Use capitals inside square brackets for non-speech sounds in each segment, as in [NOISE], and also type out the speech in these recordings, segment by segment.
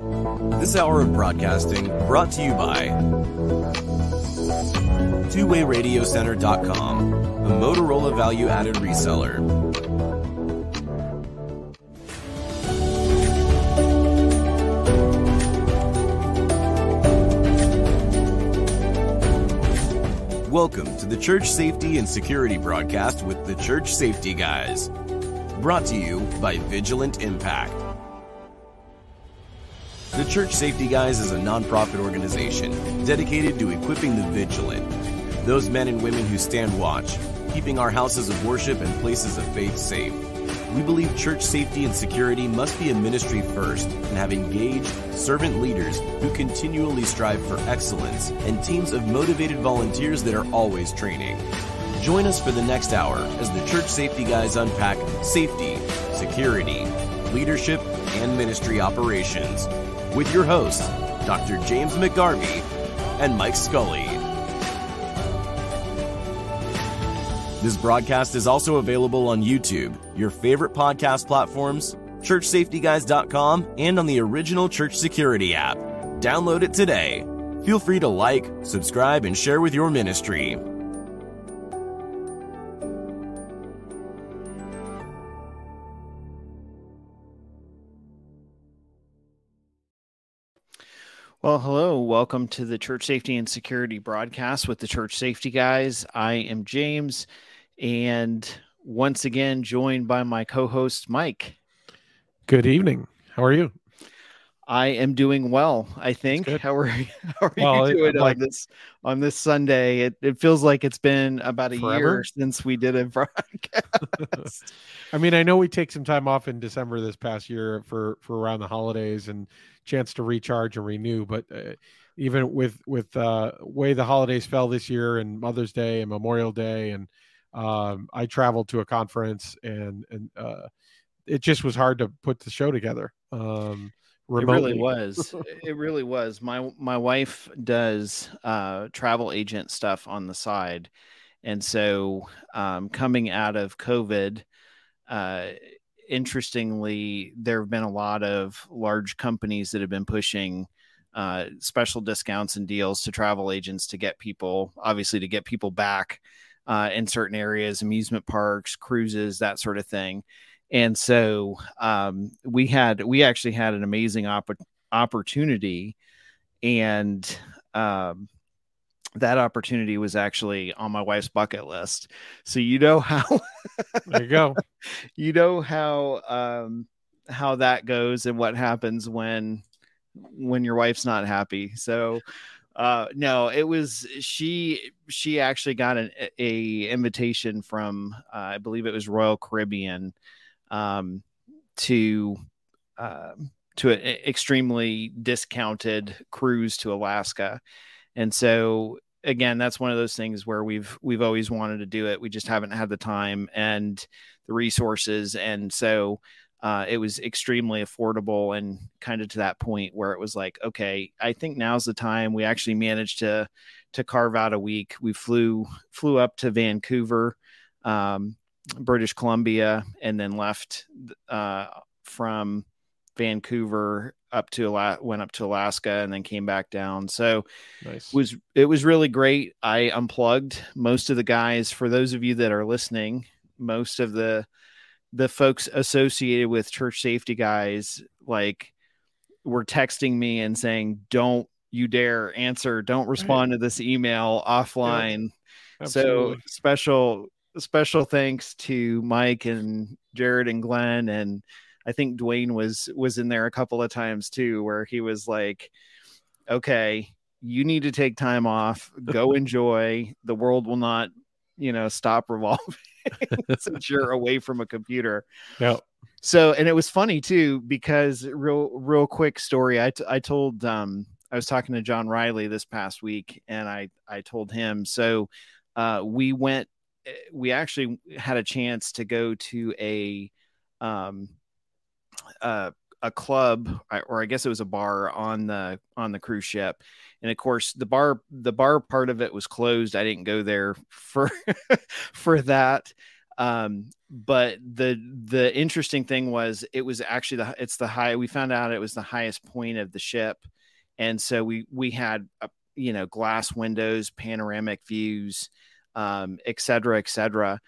This hour of broadcasting brought to you by TwoWayRadioCenter.com, a Motorola value added reseller. Welcome to the Church Safety and Security broadcast with the Church Safety Guys. Brought to you by Vigilant Impact. The Church Safety Guys is a nonprofit organization dedicated to equipping the vigilant, those men and women who stand watch, keeping our houses of worship and places of faith safe. We believe church safety and security must be a ministry first and have engaged, servant leaders who continually strive for excellence and teams of motivated volunteers that are always training. Join us for the next hour as the Church Safety Guys unpack safety, security, leadership, and ministry operations with your hosts, Dr. James McGarvey and Mike Scully. This broadcast is also available on YouTube, your favorite podcast platforms, churchsafetyguys.com, and on the original Church Security app. Download it today. Feel free to like, subscribe, and share with your ministry. Well, hello. Welcome to the Church Safety and Security broadcast with the Church Safety Guys. I am James, and once again joined by my co-host Mike. Good evening. How are you? I am doing well. I think. How are, [LAUGHS] how are Well, you doing like- on this on this Sunday? It, it feels like it's been about a year since we did a [LAUGHS] broadcast. [LAUGHS] I mean, I know we take some time off in December this past year for for around the holidays and chance to recharge and renew. But uh, even with with uh, way the holidays fell this year and Mother's Day and Memorial Day, and um, I traveled to a conference and and uh, it just was hard to put the show together. Um, It really was. [LAUGHS] it really was. My my wife does uh, travel agent stuff on the side, and so um, coming out of COVID, uh, interestingly, there have been a lot of large companies that have been pushing uh, special discounts and deals to travel agents to get people, obviously, to get people back uh, in certain areas, amusement parks, cruises, that sort of thing and so um, we had we actually had an amazing opp- opportunity and um, that opportunity was actually on my wife's bucket list so you know how [LAUGHS] There you go. you know how um, how that goes and what happens when when your wife's not happy so uh no it was she she actually got an a invitation from uh, i believe it was royal caribbean um to um to an extremely discounted cruise to alaska. And so again that's one of those things where we've we've always wanted to do it. We just haven't had the time and the resources. And so uh, it was extremely affordable and kind of to that point where it was like okay i think now's the time. We actually managed to to carve out a week. We flew flew up to vancouver um, british columbia and then left uh, from vancouver up to Ala- went up to alaska and then came back down so Nice. was it was really great. I unplugged most of the guys. For those of you that are listening, most of the the folks associated with church safety guys like were texting me and saying, "Don't you dare answer! Don't respond to this email offline." So special special thanks to Mike and Jared and Glenn and I think Dwayne was was in there a couple of times too where he was like okay you need to take time off go [LAUGHS] enjoy the world will not you know stop revolving [LAUGHS] since you're away from a computer yeah. so and it was funny too because real real quick story I, t- I told um i was talking to john riley this past week and i i told him so uh we went we actually had a chance to go to a um uh a club or i guess it was a bar on the on the cruise ship. And of course the bar the bar part of it was closed. I didn't go there for [LAUGHS] for that. Um but the the interesting thing was it was actually the it's the high we found out it was the highest point of the ship. And so we we had a, you know glass windows panoramic views um et cetera et cetera.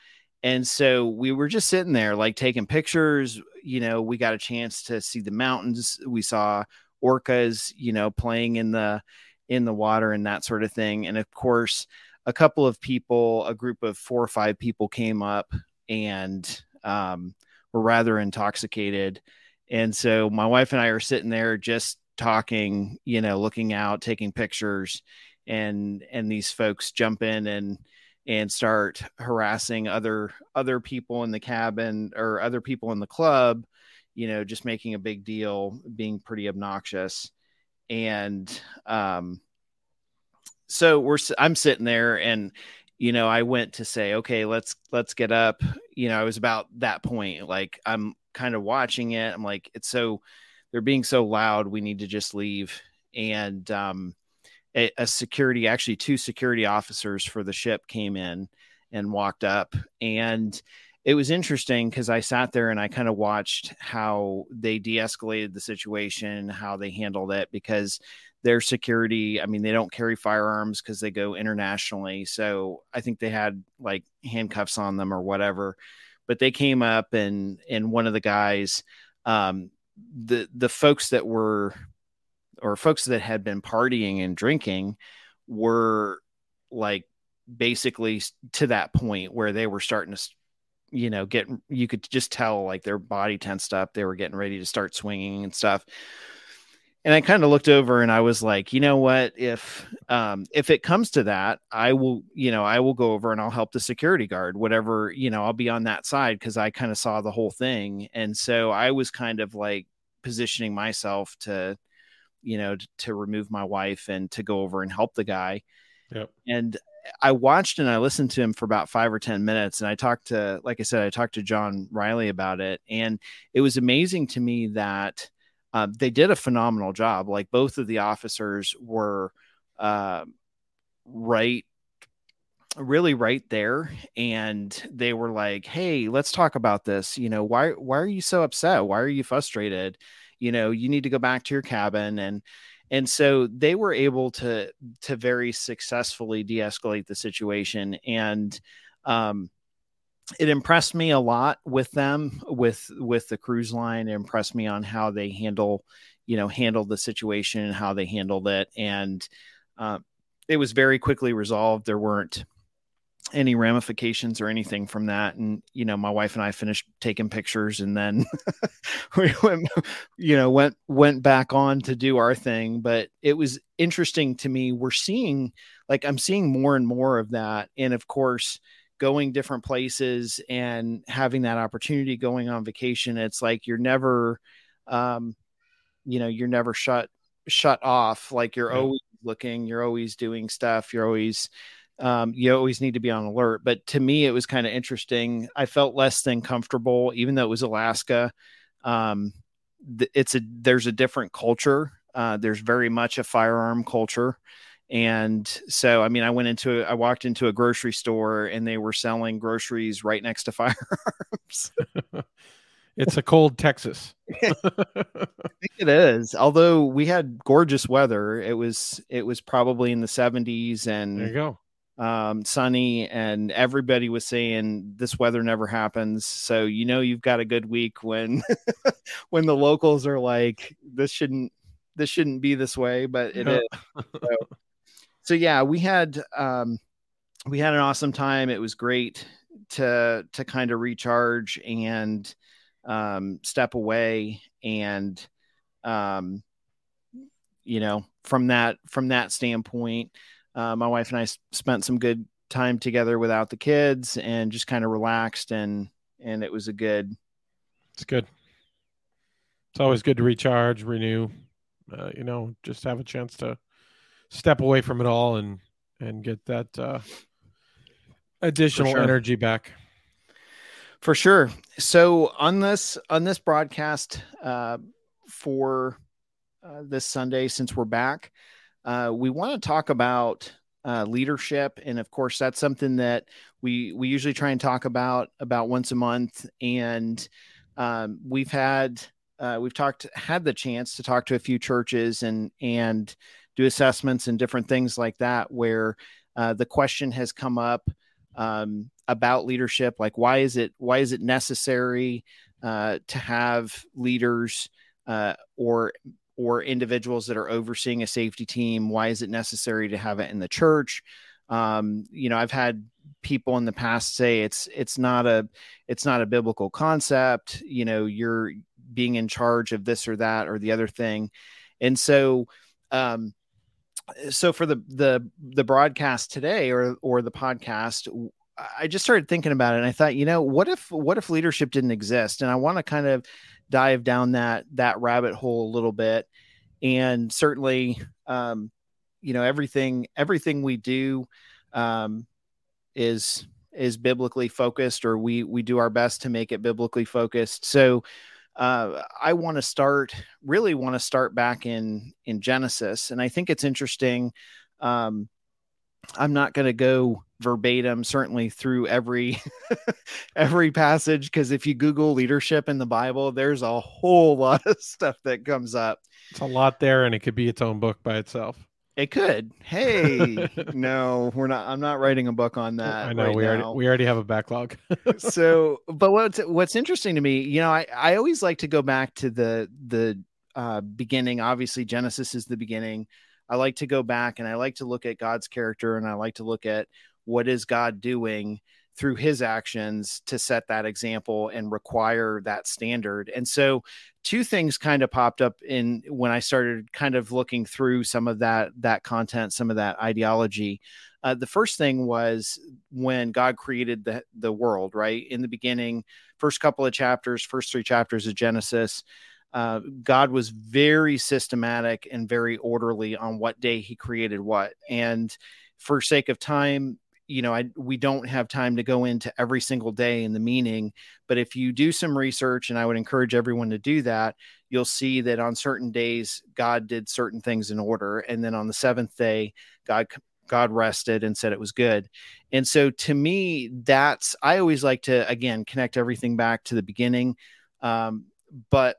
And so we were just sitting there like taking pictures you know we got a chance to see the mountains we saw orcas you know playing in the in the water and that sort of thing. And of course a couple of people a group of four or five people came up and um, were rather intoxicated. And so my wife and i are sitting there just talking you know looking out taking pictures and and these folks jump in and and start harassing other other people in the cabin or other people in the club you know just making a big deal being pretty obnoxious. And um so we're i'm sitting there and you know i went to say okay let's let's get up. You know i was about that point like i'm kind of watching it. I'm like it's so they're being so loud we need to just leave. And um a, a security, actually two security officers for the ship came in and walked up and it was interesting because I sat there and I kind of watched how they de-escalated the situation, how they handled it because their security, I mean, they don't carry firearms because they go internationally. So I think they had like handcuffs on them or whatever. But they came up and and one of the guys, um, the the folks that were or folks that had been partying and drinking were like basically to that point where they were starting to you know get you could just tell like their body tensed up they were getting ready to start swinging and stuff. And i kind of looked over and i was like you know what? If um if it comes to that i will you know i will go over and i'll help the security guard whatever you know i'll be on that side because i kind of saw the whole thing. And so i was kind of like positioning myself to you know, to, to remove my wife and to go over and help the guy. Yep. And I watched and I listened to him for about five or 10 minutes. And I talked to, like I said, I talked to John Riley about it. And it was amazing to me that uh, they did a phenomenal job. Like both of the officers were uh, right, really right there. And they were like, hey, let's talk about this. You know, why, why are you so upset? Why are you frustrated? You know you need to go back to your cabin and and so they were able to to very successfully de-escalate the situation and um it impressed me a lot with them with with the cruise line. It impressed me on how they handle you know handled the situation and how they handled it and uh, it was very quickly resolved. There weren't any ramifications or anything from that. And you know my wife and i finished taking pictures and then [LAUGHS] we went you know went went back on to do our thing. But it was interesting to me we're seeing like i'm seeing more and more of that. And of course going different places and having that opportunity going on vacation it's like you're never um you know you're never shut shut off. Like you're yeah. always looking you're always doing stuff you're always um, you always need to be on alert. But to me, it was kind of interesting. I felt less than comfortable, even though it was Alaska. Um, th- it's a there's a different culture. Uh, there's very much a firearm culture, and so I mean, I went into I walked into a grocery store and they were selling groceries right next to [LAUGHS] firearms. [LAUGHS] it's a cold Texas. [LAUGHS] I think it is. Although we had gorgeous weather, it was it was probably in the 70s and there you go um, sunny, and everybody was saying this weather never happens. So you know you've got a good week when [LAUGHS] when the locals are like, this shouldn't this shouldn't be this way, but it is. So, so yeah, we had um, we had an awesome time. It was great to to kind of recharge and um, step away and um, you know from that from that standpoint uh, my wife and I spent some good time together without the kids and just kind of relaxed and and it was a good. It's good. It's always good to recharge, renew. Uh, you know, just have a chance to step away from it all and and get that uh, additional sure. energy back. For sure. So on this on this broadcast uh, for uh, this Sunday, since we're back, uh, we want to talk about uh, leadership. And of course, that's something that we we usually try and talk about about once a month, and um, we've had uh, we've talked had the chance to talk to a few churches and and do assessments and different things like that where uh, the question has come up um, about leadership like why is it why is it necessary uh, to have leaders uh, or or individuals that are overseeing a safety team why is it necessary to have it in the church um, you know i've had people in the past say it's it's not a it's not a biblical concept you know you're being in charge of this or that or the other thing. And so, um, so for the the the broadcast today or or the podcast, I just started thinking about it, and I thought, you know, what if what if leadership didn't exist? And I want to kind of dive down that that rabbit hole a little bit, and certainly, um, you know, everything everything we do um, is is biblically focused, or we we do our best to make it biblically focused. So uh, I want to start really want to start back in in Genesis, and I think it's interesting. Um, I'm not going to go verbatim certainly through every [LAUGHS] every passage because if you google leadership in the bible there's a whole [LAUGHS] lot of stuff that comes up it's a lot there and it could be its own book by itself it could. Hey, [LAUGHS] no, we're not. I'm not writing a book on that. I know right we now. already we already have a backlog. so, but what's what's interesting to me, you know, I I always like to go back to the the uh, beginning. Obviously, Genesis is the beginning. I like to go back and I like to look at God's character and I like to look at what is God doing through his actions to set that example and require that standard. And so two things kind of popped up in when I started kind of looking through some of that that content, some of that ideology. Uh, the first thing was when God created the the world, right? In the beginning, first couple of chapters, first three chapters of Genesis, uh, God was very systematic and very orderly on what day He created what. And for sake of time, you know, I we don't have time to go into every single day and the meaning, but if you do some research, and I would encourage everyone to do that, you'll see that on certain days God did certain things in order, and then on the seventh day, God God rested and said it was good. And so to me, that's I always like to again connect everything back to the beginning. Um, but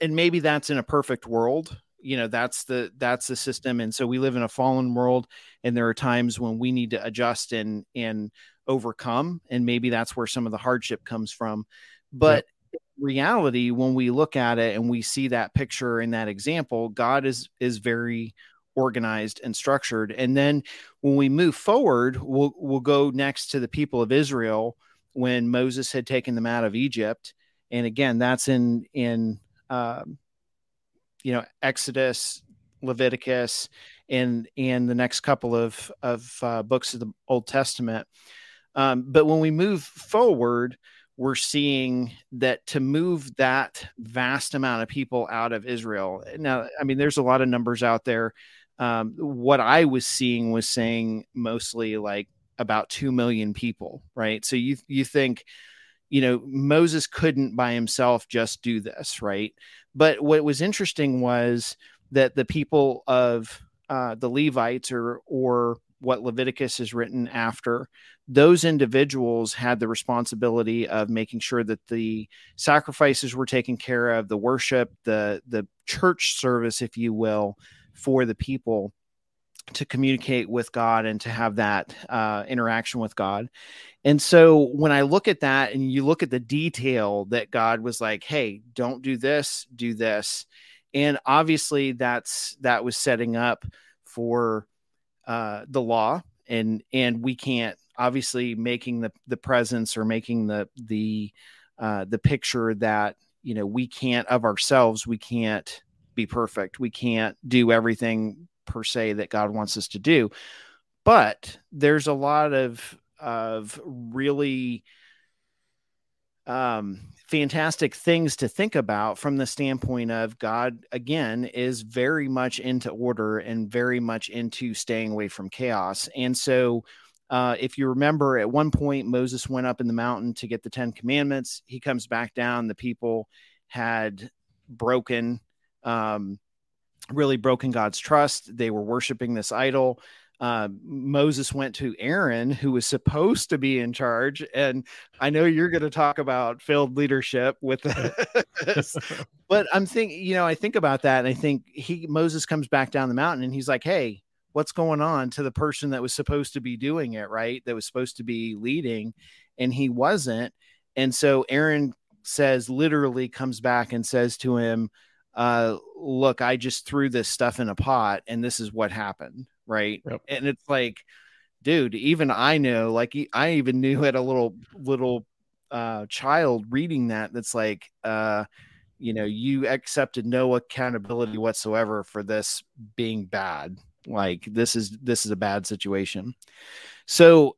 and maybe that's in a perfect world you know that's the that's the system and so we live in a fallen world and there are times when we need to adjust and and overcome and maybe that's where some of the hardship comes from but reality when we look at it and we see that picture in that example god is is very organized and structured and then when we move forward we'll we'll go next to the people of israel when moses had taken them out of egypt and again that's in in um, you know Exodus, Leviticus, and and the next couple of of uh, books of the Old Testament. Um, but when we move forward, we're seeing that to move that vast amount of people out of Israel. Now, I mean, there's a lot of numbers out there. Um, what I was seeing was saying mostly like about two million people, right? So you you think, you know, Moses couldn't by himself just do this, right? But what was interesting was that the people of uh, the Levites or or what Leviticus is written after, those individuals had the responsibility of making sure that the sacrifices were taken care of, the worship, the the church service, if you will, for the people to communicate with God and to have that uh, interaction with God. And so when I look at that and you look at the detail that God was like, hey, don't do this, do this. And obviously that's that was setting up for uh, the law and and we can't obviously making the the presence or making the the uh, the picture that you know we can't of ourselves we can't be perfect we can't do everything per se that God wants us to do. But there's a lot of of really um, fantastic things to think about from the standpoint of God, again, is very much into order and very much into staying away from chaos. And so, uh, if you remember, at one point, Moses went up in the mountain to get the Ten Commandments. He comes back down. The people had broken um, really broken God's trust. They were worshiping this idol. uh, Moses went to Aaron, who was supposed to be in charge. And I know you're going to talk about failed leadership with this, [LAUGHS] [LAUGHS] but I'm thinking, you know, I think about that and I think he, Moses comes back down the mountain and he's like, Hey, what's going on to the person that was supposed to be doing it, right? That was supposed to be leading and he wasn't. And so Aaron says, literally comes back and says to him, uh, look, I just threw this stuff in a pot and this is what happened right? Yep. And it's like, dude, even I know, like I even knew at a little little uh, child reading that. That's like, uh, you know, you accepted no accountability whatsoever for this being bad. Like this is this is a bad situation. So.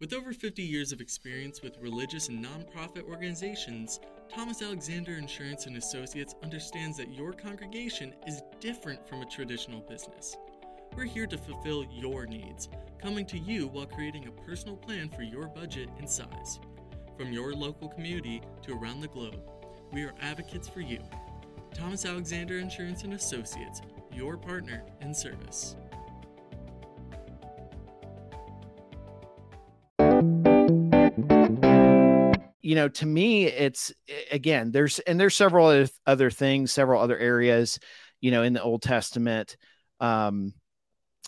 With over 50 years of experience with religious and nonprofit organizations, Thomas Alexander Insurance and Associates understands that your congregation is different from a traditional business. We're here to fulfill your needs, coming to you while creating a personal plan for your budget and size. From your local community to around the globe, we are advocates for you. Thomas Alexander Insurance and Associates, your partner in service. You know, to me, it's again, there's and there's several other, things, several other areas, you know, in the Old Testament. Um,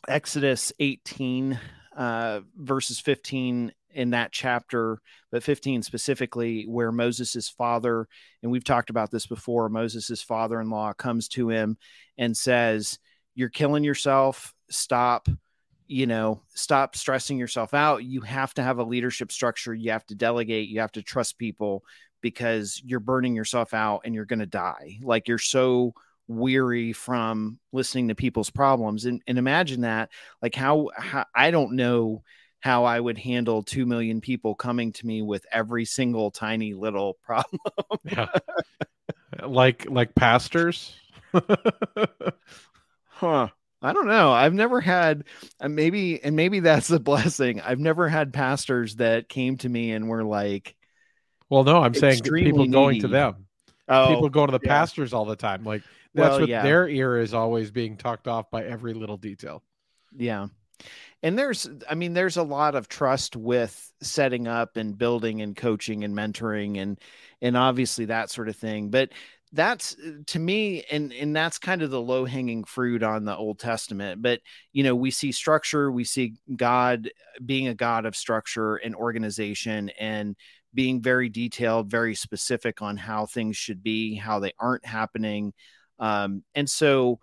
Exodus 18, uh, verses 15 in that chapter, but 15 specifically, where Moses' father, and we've talked about this before, Moses' father in law comes to him and says, You're killing yourself. Stop you know, stop stressing yourself out. You have to have a leadership structure. You have to delegate. You have to trust people because you're burning yourself out and you're going to die. Like you're so weary from listening to people's problems. And, and imagine that, like how, how I don't know how I would handle 2 million people coming to me with every single tiny little problem. yeah. [LAUGHS] Like, like pastors. [LAUGHS] huh. I don't know. I've never had uh, maybe, and maybe that's a [LAUGHS] blessing. I've never had pastors that came to me and were like, "Well, no, I'm saying people going to them. Oh, people go to the yeah. pastors all the time. Like that's well, what yeah. their ear is always being talked off by every little detail." Yeah, and there's, I mean, there's a lot of trust with setting up and building and coaching and mentoring and and obviously that sort of thing. But that's uh, to me and and that's kind of the low hanging fruit on the old testament but you know we see structure we see god being a god of structure and organization and being very detailed very specific on how things should be how they aren't happening um, and so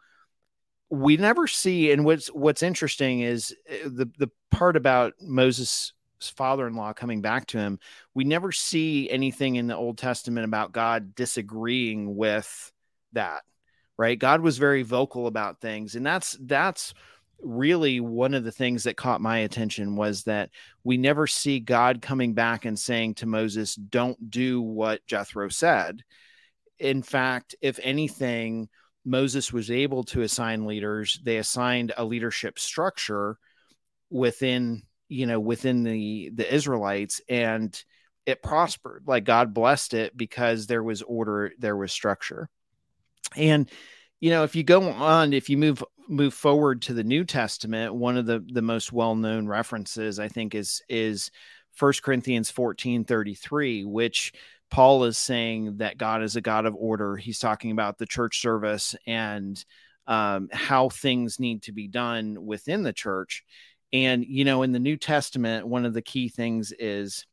we never see and what's what's interesting is uh, the the part about moses father-in-law coming back to him we never see anything in the old testament about god disagreeing with that right? God was very vocal about things and that's that's really one of the things that caught my attention was that we never see god coming back and saying to moses don't do what jethro said. In fact if anything moses was able to assign leaders they assigned a leadership structure within you know within the the israelites and it prospered. Like god blessed it because there was order there was structure. And you know if you go on if you move move forward to the new testament one of the the most well-known references i think is is First corinthians 14 33 which paul is saying that god is a god of order. He's talking about the church service and um, how things need to be done within the church and, you know, in the New Testament, one of the key things is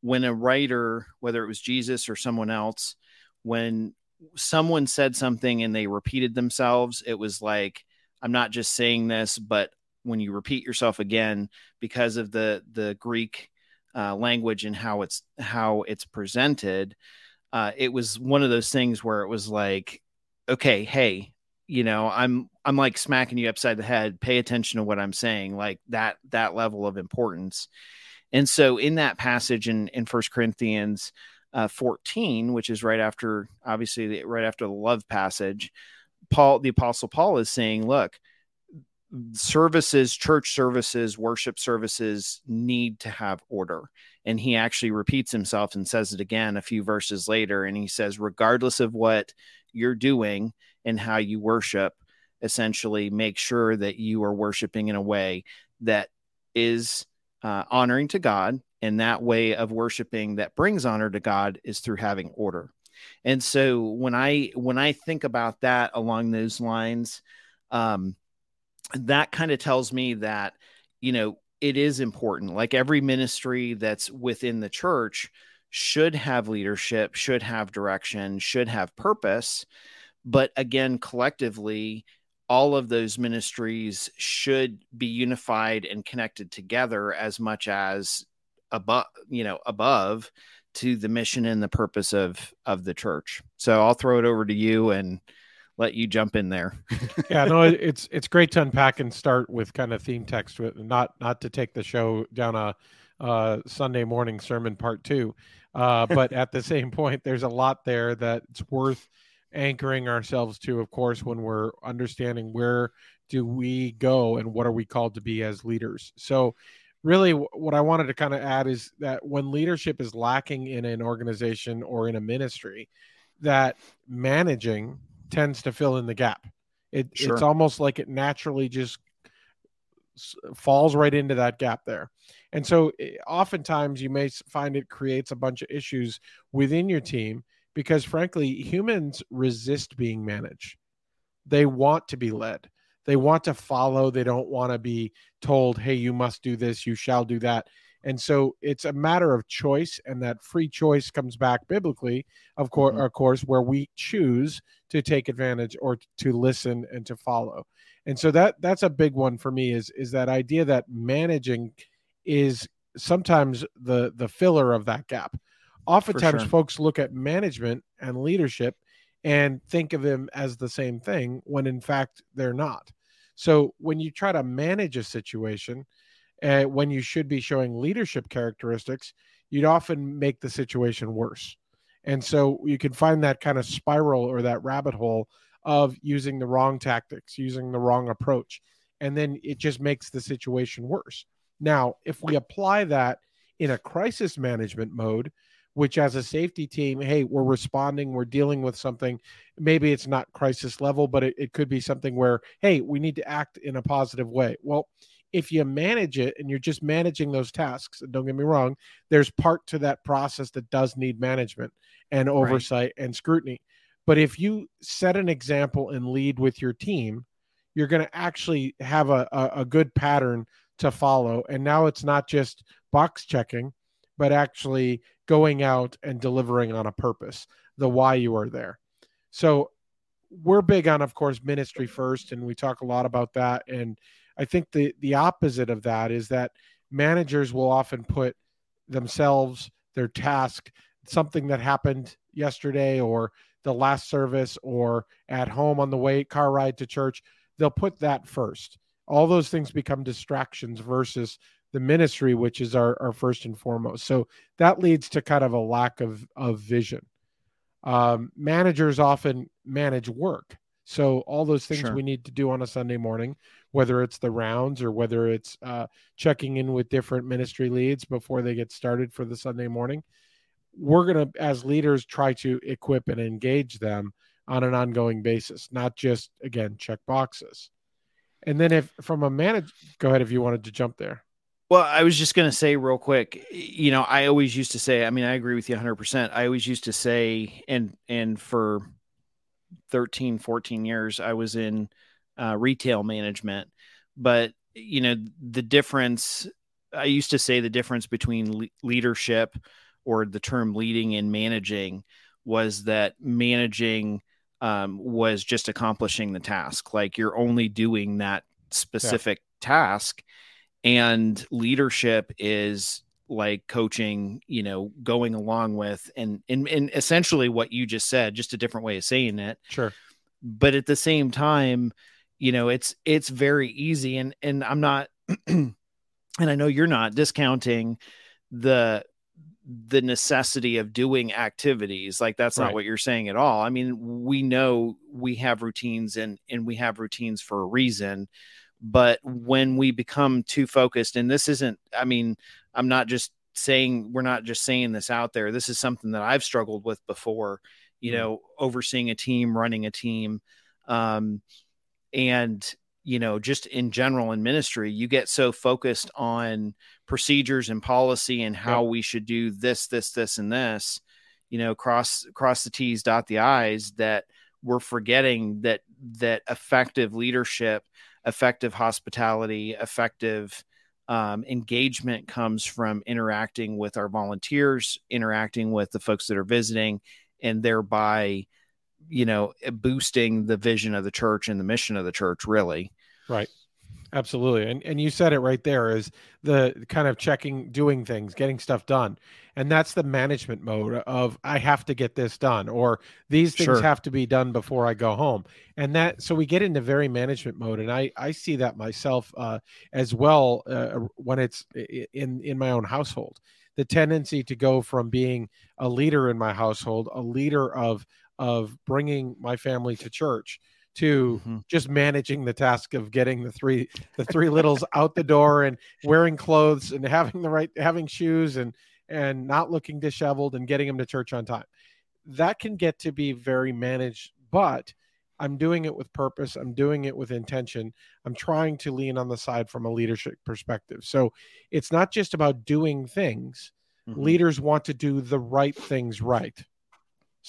when a writer, whether it was Jesus or someone else, when someone said something and they repeated themselves, it was like, I'm not just saying this, but when you repeat yourself again because of the the Greek uh, language and how it's how it's presented, uh, it was one of those things where it was like, okay, hey, you know i'm i'm like smacking you upside the head pay attention to what i'm saying like that that level of importance. And so in that passage in in first corinthians uh, 14 which is right after obviously the, right after the love passage paul the apostle paul is saying look services church services worship services need to have order. And he actually repeats himself and says it again a few verses later and he says regardless of what you're doing and how you worship essentially make sure that you are worshiping in a way that is uh, honoring to God. And that way of worshiping that brings honor to God is through having order. And so when I when I think about that along those lines, um, that kind of tells me that you know it is important. Like every ministry that's within the church should have leadership, should have direction, should have purpose. But again, collectively, all of those ministries should be unified and connected together as much as above, you know, above to the mission and the purpose of of the church. So I'll throw it over to you and let you jump in there. [LAUGHS] yeah, no, it's it's great to unpack and start with kind of theme text with not not to take the show down a uh, Sunday morning sermon part two, uh, but at the same point, there's a lot there that's worth anchoring ourselves to, of course, when we're understanding where do we go and what are we called to be as leaders. So, really, what I wanted to kind of add is that when leadership is lacking in an organization or in a ministry, that managing tends to fill in the gap. It, sure. It's almost like it naturally just falls right into that gap there. And so, eh, oftentimes, you may find it creates a bunch of issues within your team because frankly, humans resist being managed. They want to be led. They want to follow. They don't want to be told, hey, you must do this, you shall do that. And so it's a matter of choice, and that free choice comes back biblically, of course, mm-hmm. of course, where we choose to take advantage or to listen and to follow. And so that that's a big one for me is is that idea that managing is sometimes the the filler of that gap oftentimes sure. folks look at management and leadership and think of them as the same thing when in fact they're not. So when you try to manage a situation uh, when you should be showing leadership characteristics you'd often make the situation worse. And so you can find that kind of spiral or that rabbit hole of using the wrong tactics using the wrong approach and then it just makes the situation worse. Now if we apply that in a crisis management mode which as a safety team, hey, we're responding, we're dealing with something. Maybe it's not crisis level, but it, it could be something where, hey, we need to act in a positive way. Well, if you manage it and you're just managing those tasks, don't get me wrong, there's part to that process that does need management and oversight right. and scrutiny. But if you set an example and lead with your team, you're going to actually have a, a, a good pattern to follow. And now it's not just box checking, but actually going out and delivering on a purpose, the why you are there. So we're big on, of course, ministry first, and we talk a lot about that. And I think the the opposite of that is that managers will often put themselves, their task, something that happened yesterday or the last service or at home on the way car ride to church, they'll put that first. All those things become distractions versus the ministry, which is our, our first and foremost. So that leads to kind of a lack of, of vision. Um, managers often manage work. So all those things sure. we need to do on a Sunday morning, whether it's the rounds or whether it's uh, checking in with different ministry leads before they get started for the Sunday morning, we're going to, as leaders, try to equip and engage them on an ongoing basis, not just again check boxes. And then if from a manage, go ahead if you wanted to jump there. Well, I was just going to say real quick, you know, I always used to say, I mean, I agree with you 100%. I always used to say, and, and for 13, 14 years, I was in uh, retail management. But, you know, the difference, I used to say the difference between le- leadership or the term leading and managing was that managing um, was just accomplishing the task. Like you're only doing that specific yeah. task and leadership is like coaching you know going along with and, and and essentially what you just said just a different way of saying it. Sure. But at the same time you know it's it's very easy and and i'm not [CLEARS THROAT] and i know you're not discounting the the necessity of doing activities. Like that's not right. what you're saying at all. I mean we know we have routines and and we have routines for a reason but when we become too focused and this isn't i mean i'm not just saying we're not just saying this out there this is something that i've struggled with before you mm-hmm. know overseeing a team running a team um and you know just in general in ministry you get so focused on procedures and policy and how we should do this this this and this you know cross cross the t's dot the i's that we're forgetting that that effective leadership effective hospitality effective um, engagement comes from interacting with our volunteers interacting with the folks that are visiting and thereby you know boosting the vision of the church and the mission of the church really. Right absolutely and and you said it right there is the kind of checking doing things getting stuff done and that's the management mode of i have to get this done or these things Sure. have to be done before i go home and that so we get into very management mode and i i see that myself uh, as well uh, when it's in in my own household the tendency to go from being a leader in my household a leader of of bringing my family to church to Mhm. just managing the task of getting the three the three littles out the door and wearing clothes and having the right having shoes and and not looking disheveled and getting them to church on time. That can get to be very managed but i'm doing it with purpose. I'm doing it with intention. I'm trying to lean on the side from a leadership perspective. So it's not just about doing things. Mhm. leaders want to do the right things right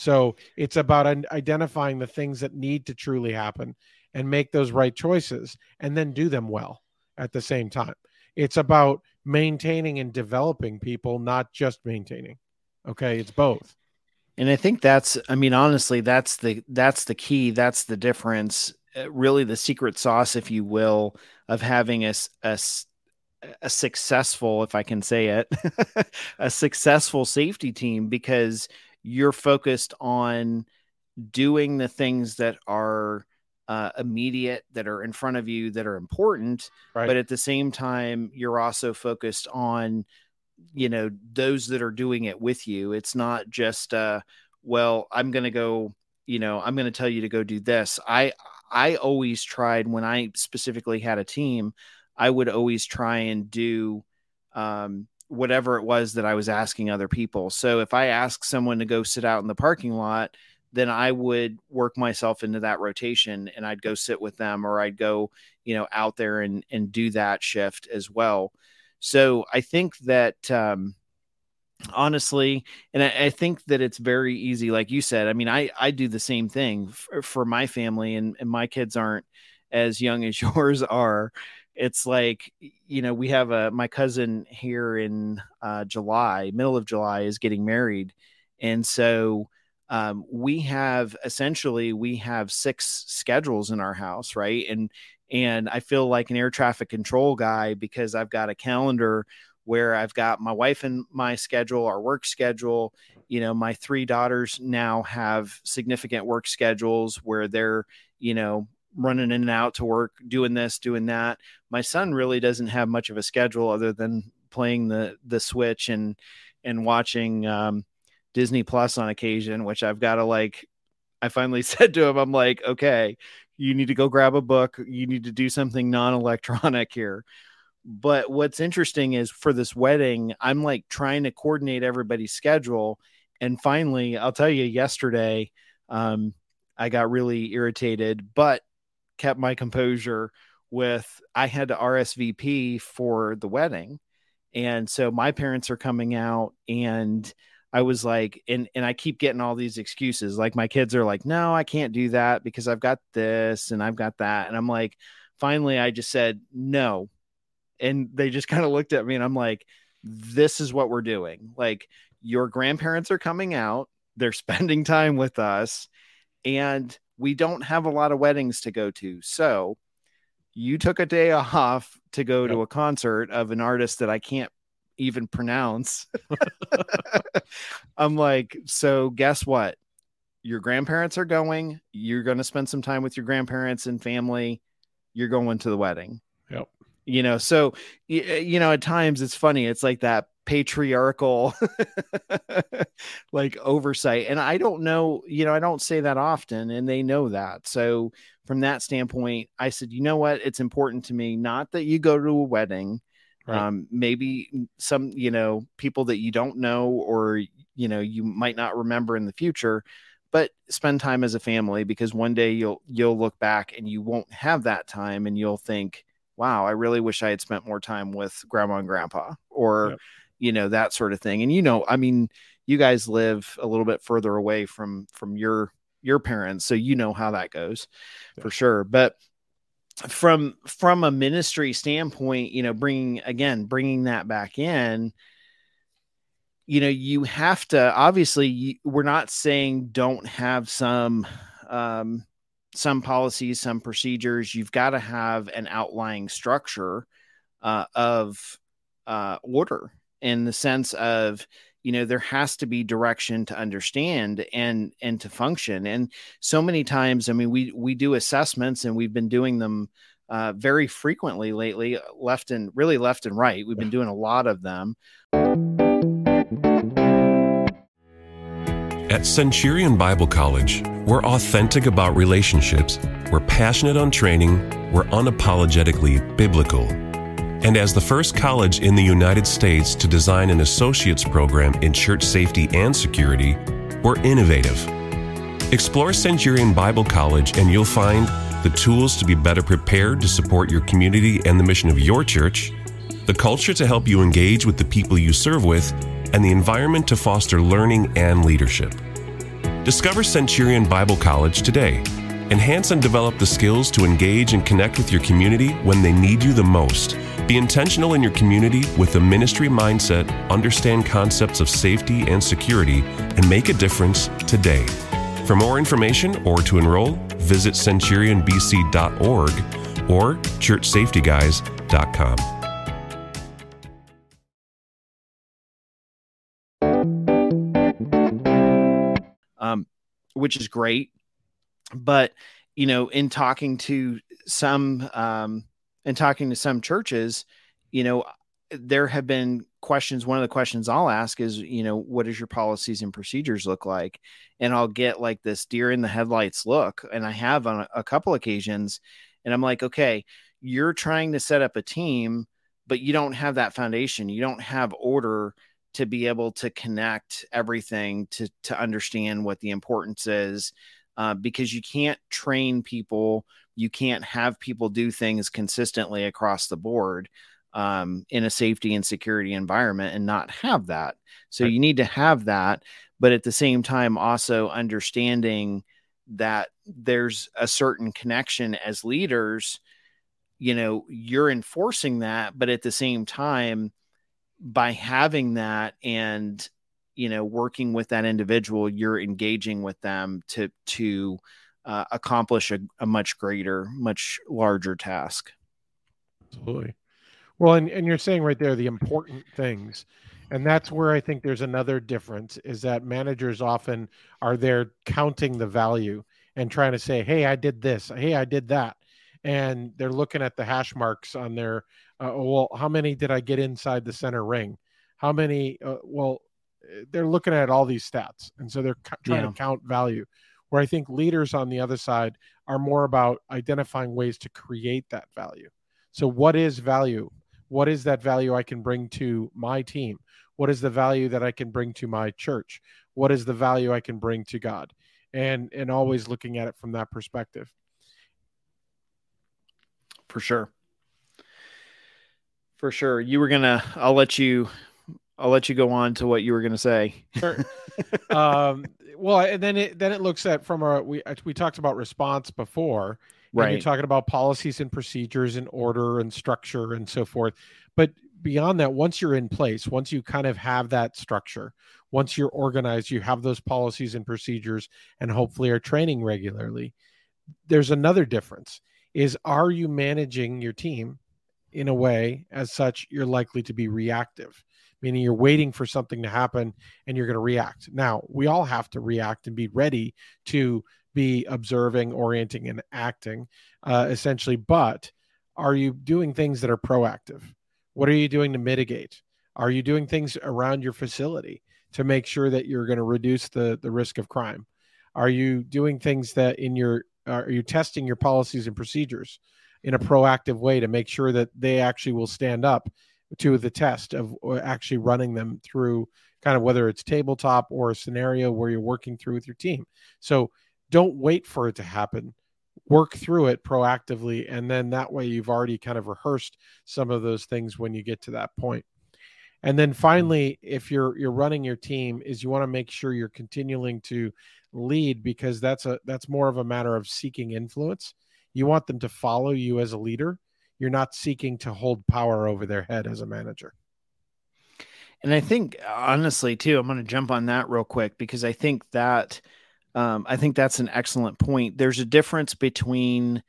so it's about identifying the things that need to truly happen and make those right choices and then do them well at the same time. It's about maintaining and developing people, not just maintaining. Okay, it's both. and i think that's i mean honestly that's the that's the key that's the difference uh, really the secret sauce if you will of having a, a a successful if i can say it [LAUGHS] a successful safety team because you're focused on doing the things that are uh, immediate that are in front of you that are important Right. but at the same time you're also focused on you know those that are doing it with you it's not just uh well i'm going to go you know i'm going to tell you to go do this i i always tried when i specifically had a team i would always try and do um whatever it was that i was asking other people so if i ask someone to go sit out in the parking lot then i would work myself into that rotation and i'd go sit with them or i'd go you know out there and and do that shift as well so I think that um, honestly, and I, I think that it's very easy, like you said. I mean, I I do the same thing for, for my family, and, and my kids aren't as young as [LAUGHS] yours are. It's like you know we have a my cousin here in uh, July, middle of July, is getting married, and so um, we have essentially we have six schedules in our house, right? And and I feel like an air traffic control guy because I've got a calendar where I've got my wife and my schedule, our work schedule. You know, my three daughters now have significant work schedules where they're, you know, running in and out to work, doing this, doing that. My son really doesn't have much of a schedule other than playing the the Switch and and watching um, Disney Plus on occasion, which I've got to like. I finally [LAUGHS] said to him, I'm like, okay, you need to go grab a book. You need to do something non electronic here. But what's interesting is for this wedding, I'm like trying to coordinate everybody's schedule. And finally, I'll tell you, yesterday, um, I got really irritated, but kept my composure with I had to RSVP for the wedding. And so my parents are coming out and I was like, and and I keep getting all these excuses. Like my kids are like, no, I can't do that because I've got this and I've got that. And I'm like, finally, I just said no. And they just [LAUGHS] kind of looked at me and I'm like, this is what we're doing. Like your grandparents are coming out, they're [LAUGHS] spending time with us, and we don't have a lot of weddings to go to. So you took a day [LAUGHS] off to go to a concert of an artist that I can't even pronounce. [LAUGHS] I'm like, so guess what? Your grandparents are going. You're going to spend some time with your grandparents and family. You're going to the wedding. Yep. You know, so you know, at times it's funny. It's like that patriarchal [LAUGHS] like oversight. And I don't know, you know, I don't say that often and they know that. So from that standpoint, I said, you know what? It's important to me not that you go to a wedding Right. um, maybe some you know people that you don't know or you know you might not remember in the future but spend time as a family because one day you'll you'll look back and you won't have that time and you'll think wow i really wish i had spent more time with grandma and grandpa or yep. You know that sort of thing. And you know i mean you guys live a little bit further away from from your your parents so you know how that goes yeah. for sure. But from from a ministry standpoint you know bringing again bringing that back in you know you have to obviously you, we're not saying don't have some um some policies some procedures. You've got to have an outlying structure uh, of uh, order in the sense of you know there has to be direction to understand and and to function. And so many times i mean we we do assessments and we've been doing them uh, very frequently lately left and really left and right. We've been doing a lot of them. At centurion bible college we're authentic about relationships. We're passionate on training. We're unapologetically biblical and as the first college in the United States to design an associate's program in church safety and security, we're innovative. Explore Centurion Bible College and you'll find the tools to be better prepared to support your community and the mission of your church, the culture to help you engage with the people you serve with, and the environment to foster learning and leadership. Discover Centurion Bible College today. Enhance and develop the skills to engage and connect with your community when they need you the most be intentional in your community with a ministry mindset, understand concepts of safety and security, and make a difference today. For more information or to enroll, visit centurionbc.org or churchsafetyguys.com. Um, which is great. But, you know, in talking to some um, and talking to some churches, you know, there have been questions. One of the questions I'll ask is, you know, what does your policies and procedures look like? And I'll get like this deer in the headlights look. And I have on a, a couple occasions. And I'm like, okay, you're trying to set up a team, but you don't have that foundation. You don't have order to be able to connect everything to to understand what the importance is uh, because you can't train people you can't have people do things consistently across the board um, in a safety and security environment and not have that. So right. you need to have that, but at the same time, also understanding that there's a certain connection as leaders. You know, you're enforcing that, but at the same time, by having that and you know working with that individual, you're engaging with them to to uh, accomplish a, a much greater, much larger task. Absolutely. Well, and, and you're saying right there the important things. And that's where I think there's another difference is that managers often are there counting the value and trying to say, hey, I did this, hey, I did that. And they're looking at the hash marks on their, uh, oh, well, how many did I get inside the center ring? How many, uh, well, they're looking at all these stats. And so they're trying yeah. to count value where I think leaders on the other side are more about identifying ways to create that value. So, what is value? What is that value I can bring to my team? What is the value that I can bring to my church? What is the value I can bring to God? And and always looking at it from that perspective. For sure. For sure. You were gonna I'll let you I'll let you go on to what you were gonna say. Sure. [LAUGHS] um well, and then it then it looks at from our we we talked about response before, right? You're talking about policies and procedures and order and structure and so forth. But beyond that, once you're in place, once you kind of have that structure, once you're organized, you have those policies and procedures, and hopefully are training regularly. There's another difference: is are you managing your team in a way as such you're likely to be reactive? Meaning you're waiting for something to happen and you're going to react. Now, we all have to react and be ready to be observing, orienting, and acting, uh, essentially. But are you doing things that are proactive? What are you doing to mitigate? Are you doing things around your facility to make sure that you're going to reduce the, the risk of crime? Are you doing things that in your are you testing your policies and procedures in a proactive way to make sure that they actually will stand up to the test of uh, actually running them through kind of whether it's tabletop or a scenario where you're working through with your team. So don't wait for it to happen. Work through it proactively. And then that way you've already kind of rehearsed some of those things when you get to that point. And then mm-hmm. finally, if you're you're running your team, is you want to make sure you're continuing to lead because that's a that's more of a matter of seeking influence. You want them to follow you as a leader. You're not seeking to hold power over their head as a manager. And I think honestly too, I'm going to jump on that real quick because I think that um, I think that's an excellent point. There's a difference between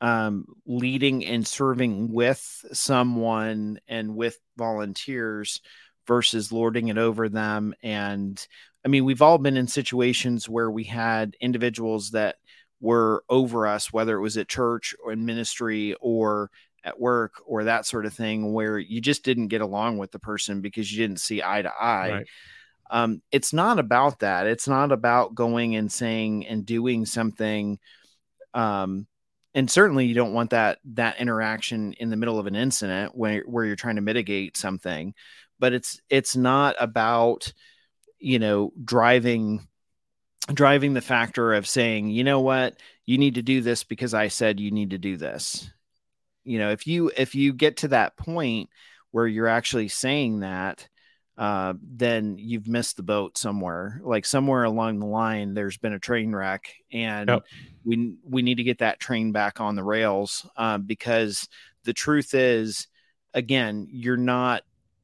um, leading and serving with someone and with volunteers versus lording it over them. And I mean, we've all been in situations where we had individuals that were over us, whether it was at church or in ministry or at work or that sort of thing, where you just didn't get along with the person because you didn't see eye to eye. Right. Um, it's not about that. It's not about going and saying and doing something. Um, and certainly you don't want that that interaction in the middle of an incident where, where you're trying to mitigate something but it's it's not about you know driving driving the factor of saying you know what you need to do this because i said you need to do this you know if you if you get to that point where you're actually saying that uh, then you've missed the boat somewhere. Like somewhere along the line, there's been a train wreck, and yep. we we need to get that train back on the rails uh, because the truth is, again, you're not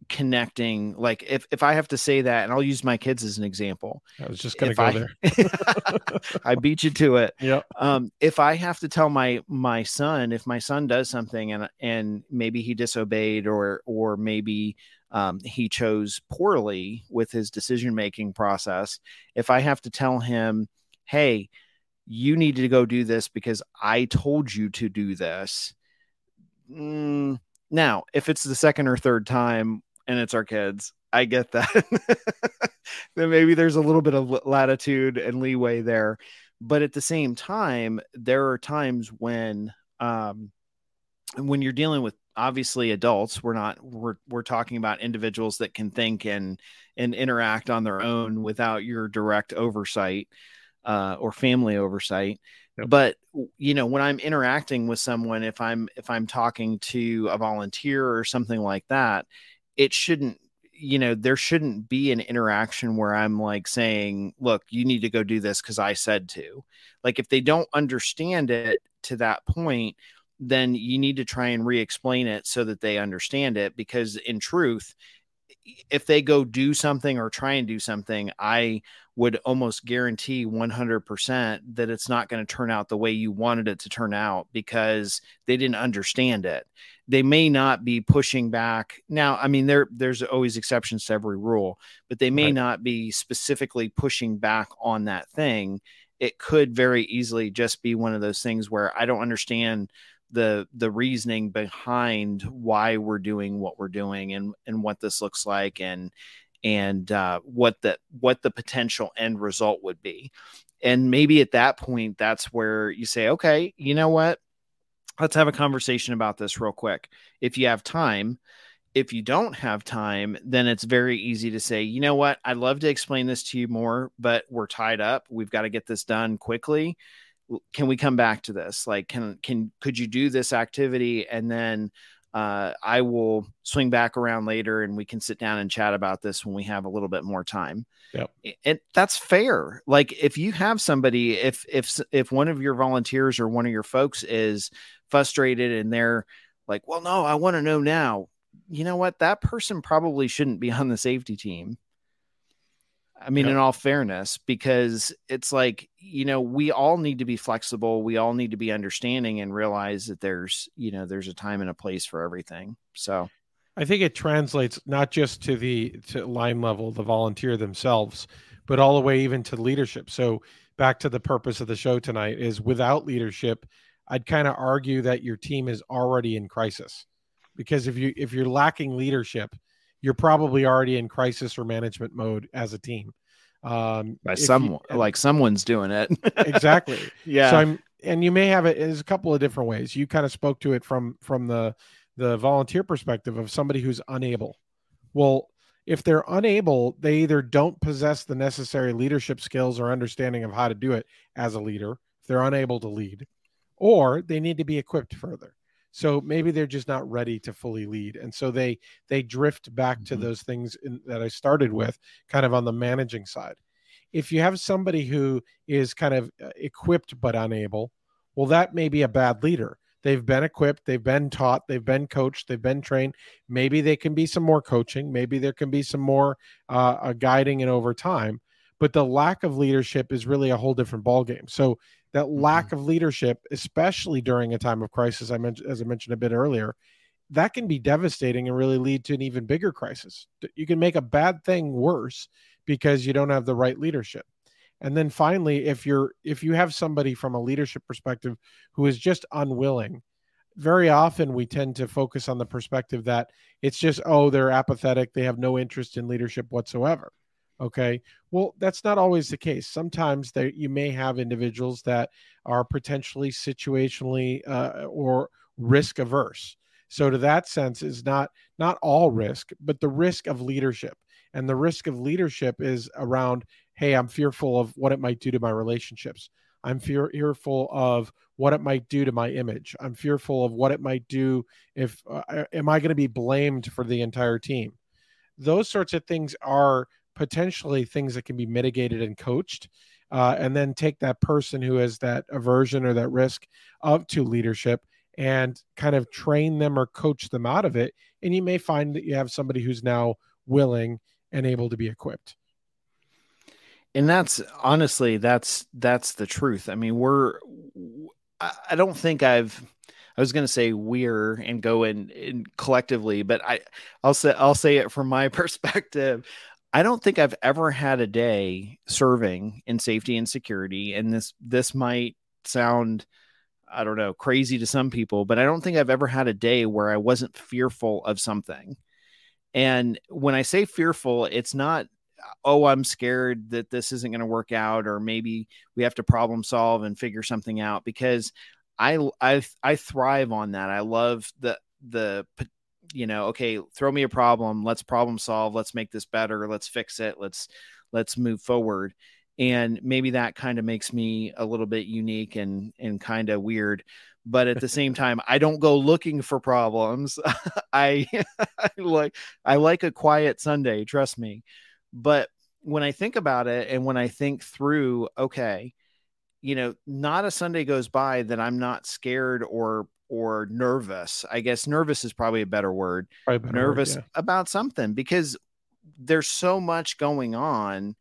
connecting like if if i have to say that and i'll use my kids as an example. I was just gonna go I, there. [LAUGHS] I beat you to it. Yeah um if i have to tell my my son if my son does something and and maybe he disobeyed or or maybe um, he chose poorly with his decision making process if i have to tell him hey you need to go do this because i told you to do this mm, now if it's the second or third time and it's our kids. I get that. [LAUGHS] then maybe there's a little bit of latitude and leeway there. But at the same time, there are times when um when you're dealing with obviously adults, we're not we're we're talking about individuals that can think and and interact on their own without your direct oversight uh, or family oversight. But you know, when I'm interacting with someone, if I'm if I'm talking to a volunteer or something like that, it shouldn't you know there shouldn't be an interaction where i'm like saying look you need to go do this because i said to. Like if they don't understand it to that point then you need to try and re-explain it so that they understand it because in truth if they go do something or try and do something i would almost guarantee 100% that it's not going to turn out the way you wanted it to turn out because they didn't understand it they may not be pushing back. Now i mean there there's always exceptions to every rule but they may right. not be specifically pushing back on that thing. It could very easily just be one of those things where i don't understand the the reasoning behind why we're doing what we're doing and and what this looks like and and uh, what the what the potential end result would be. And maybe at that point that's where you say okay you know what let's have a conversation about this real quick if you have time if you don't have time then it's very easy to say you know what i'd love to explain this to you more but we're tied up we've got to get this done quickly can we come back to this like can can could you do this activity and then uh, I will swing back around later and we can sit down and chat about this when we have a little bit more time. Yep. And that's fair. Like if you have somebody, if if if one of your volunteers or one of your folks is frustrated and they're like, well, no, I want to know now. You know what? That person probably shouldn't be on the safety team. I mean, yep. in all fairness, because it's like, you know, we all need to be flexible. We all need to be understanding and realize that there's, you know, there's a time and a place for everything. So I think it translates not just to the to line level, the volunteer themselves, but all the way even to leadership. So back to the purpose of the show tonight is without leadership, I'd kind of argue that your team is already in crisis. Because if you if you're lacking leadership, you're probably already in crisis or management mode as a team. Um, By someone, you, like someone's doing it. [LAUGHS] exactly. Yeah. So I'm, and you may have it. There's a couple of different ways. You kind of spoke to it from from the the volunteer perspective of somebody who's unable. Well, if they're unable, they either don't possess the necessary leadership skills or understanding of how to do it as a leader, if they're unable to lead, or they need to be equipped further. So maybe they're just not ready to fully lead, and so they they drift back mm-hmm. to those things in, that I started with, kind of on the managing side. If you have somebody who is kind of uh, equipped but unable, well, that may be a bad leader They've been equipped, they've been taught, they've been coached, they've been trained. Maybe they can be some more coaching, maybe there can be some more uh, uh, guiding and over time. But the lack of leadership is really a whole different ballgame. So that mm-hmm. lack of leadership, especially during a time of crisis, I mentioned as I mentioned a bit earlier, that can be devastating and really lead to an even bigger crisis. You can make a bad thing worse because you don't have the right leadership and then finally if you're if you have somebody from a leadership perspective who is just unwilling very often we tend to focus on the perspective that it's just oh they're apathetic they have no interest in leadership whatsoever okay well that's not always the case sometimes there you may have individuals that are potentially situationally uh, or risk averse so to that sense is not not all risk but the risk of leadership and the risk of leadership is around hey, I'm fearful of what it might do to my relationships. I'm fear- fearful of what it might do to my image. I'm fearful of what it might do if uh, am I going to be blamed for the entire team? Those sorts of things are potentially things that can be mitigated and coached. Uh, and then take that person who has that aversion or that risk up to leadership and kind of train them or coach them out of it. And you may find that you have somebody who's now willing and able to be equipped and that's honestly that's that's the truth i mean we're i don't think i've i was going to say we're and go in, in collectively but i i'll say i'll say it from my [LAUGHS] perspective i don't think i've ever had a day serving in safety and security and this this might sound i don't know crazy to some people but i don't think i've ever had a day where i wasn't fearful of something and when i say fearful it's not oh, I'm scared that this isn't going to work out, or maybe we have to problem solve and figure something out because I, I, I thrive on that. I love the, the, you know, okay, throw me a problem. Let's problem solve. Let's make this better. Let's fix it. Let's, let's move forward. And maybe that kind of makes me a little bit unique and, and kind of weird but at the [LAUGHS] same time i don't go looking for problems [LAUGHS] I, I [LAUGHS] like i like a quiet sunday trust me but when I think about it and when I think through, okay, you know, not a Sunday goes by that I'm not scared or or nervous. I guess nervous is probably a better word. Better nervous word, yeah. about something because there's so much going on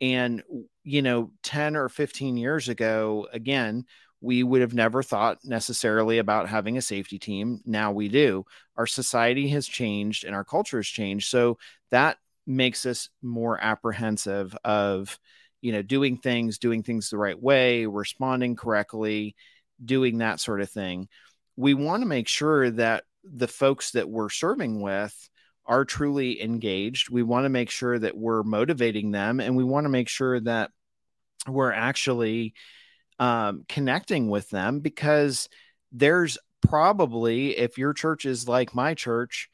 and you know 10 or 15 years ago again we would have never thought necessarily about having a safety team now we do our society has changed and our culture has changed so that makes us more apprehensive of you know doing things doing things the right way responding correctly doing that sort of thing we want to make sure that the folks that we're serving with are truly engaged we want to make sure that we're motivating them and we want to make sure that we're actually um, connecting with them because there's probably if your church is like my church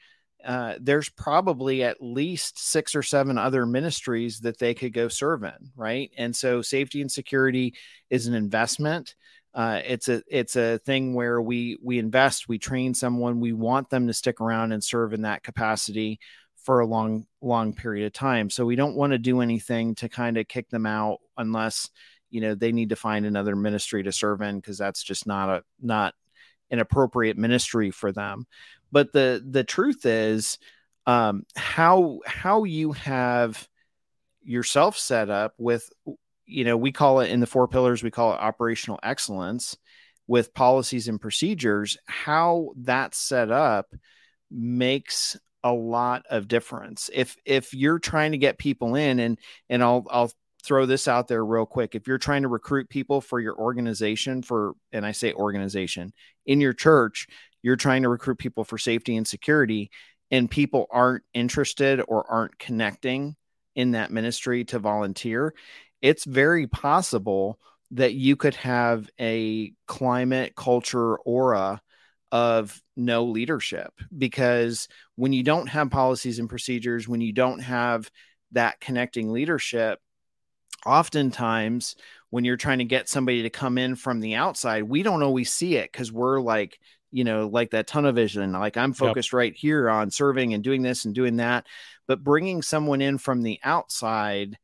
uh, there's probably at least six or seven other ministries that they could go serve in, right? And so safety and security is an investment. Uh, it's a it's a thing where we we invest, we train someone, we want them to stick around and serve in that capacity for a long long period of time. So we don't want to do anything to kind of kick them out unless you know they need to find another ministry to serve in because that's just not a not an appropriate ministry for them but the the truth is um, how how you have yourself set up with you know we call it in the four pillars we call it operational excellence with policies and procedures how that's set up makes a lot of difference. If if you're trying to get people in and and I'll I'll throw this out there real quick. If you're trying to recruit people for your organization for and I say organization in your church you're trying to recruit people for safety and security and people aren't interested or aren't connecting in that ministry to volunteer, it's very possible that you could have a climate culture aura of no leadership because when you don't have policies and procedures, when you don't have that connecting leadership, oftentimes when you're trying to get somebody to come in from the outside, we don't always see it because we're like, you know, like that tunnel vision. Like I'm focused yep. right here on serving and doing this and doing that. But bringing someone in from the outside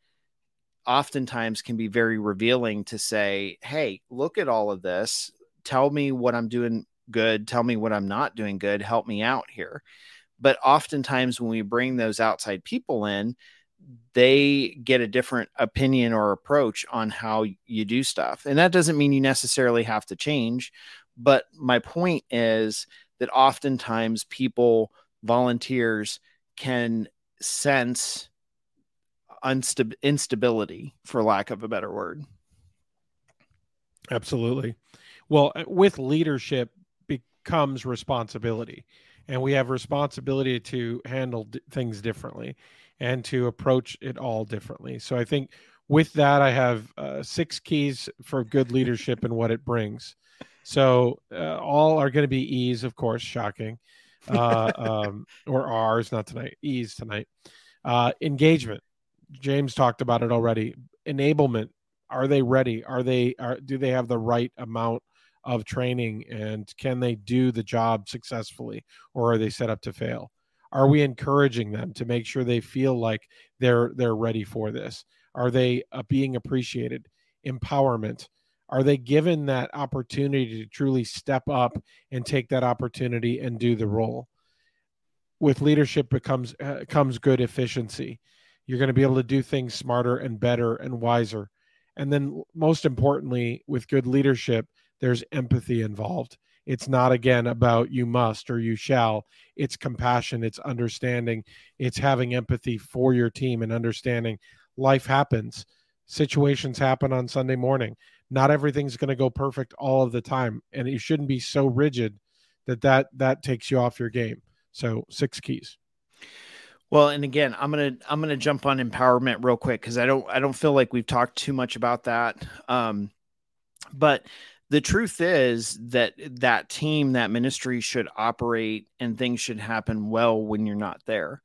oftentimes can be very revealing to say, hey, look at all of this. Tell me what I'm doing good. Tell me what I'm not doing good. Help me out here. But oftentimes, when we bring those outside people in, they get a different opinion or approach on how you do stuff. And that doesn't mean you necessarily have to change. But my point is that oftentimes people, volunteers, can sense unsta- instability, for lack of a better word. Absolutely. Well, uh, with leadership becomes responsibility, and we have responsibility to handle d- things differently and to approach it all differently. So I think with that, I have uh, six keys for good leadership and what it brings. So uh, all are going to be E's, of course, shocking, uh, [LAUGHS] um, or R's, not tonight, E's tonight. Uh, engagement. James talked about it already. Enablement. Are they ready? Are they? Are do they have the right amount of training and can they do the job successfully, or are they set up to fail? are we encouraging them to make sure they feel like they're they're ready for this are they uh, being appreciated empowerment are they given that opportunity to truly step up and take that opportunity and do the role with leadership becomes uh, comes good efficiency you're going to be able to do things smarter and better and wiser and then most importantly with good leadership there's empathy involved it's not again about you must or you shall. It's compassion, it's understanding, it's having empathy for your team and understanding life happens. Situations happen on Sunday morning. Not everything's going to go perfect all of the time and you shouldn't be so rigid that that that takes you off your game. So, six keys. Well, and again, I'm gonna I'm gonna jump on empowerment real quick because I don't I don't feel like we've talked too much about that. Um, but the truth is that that team that ministry should operate and things should happen well when you're not there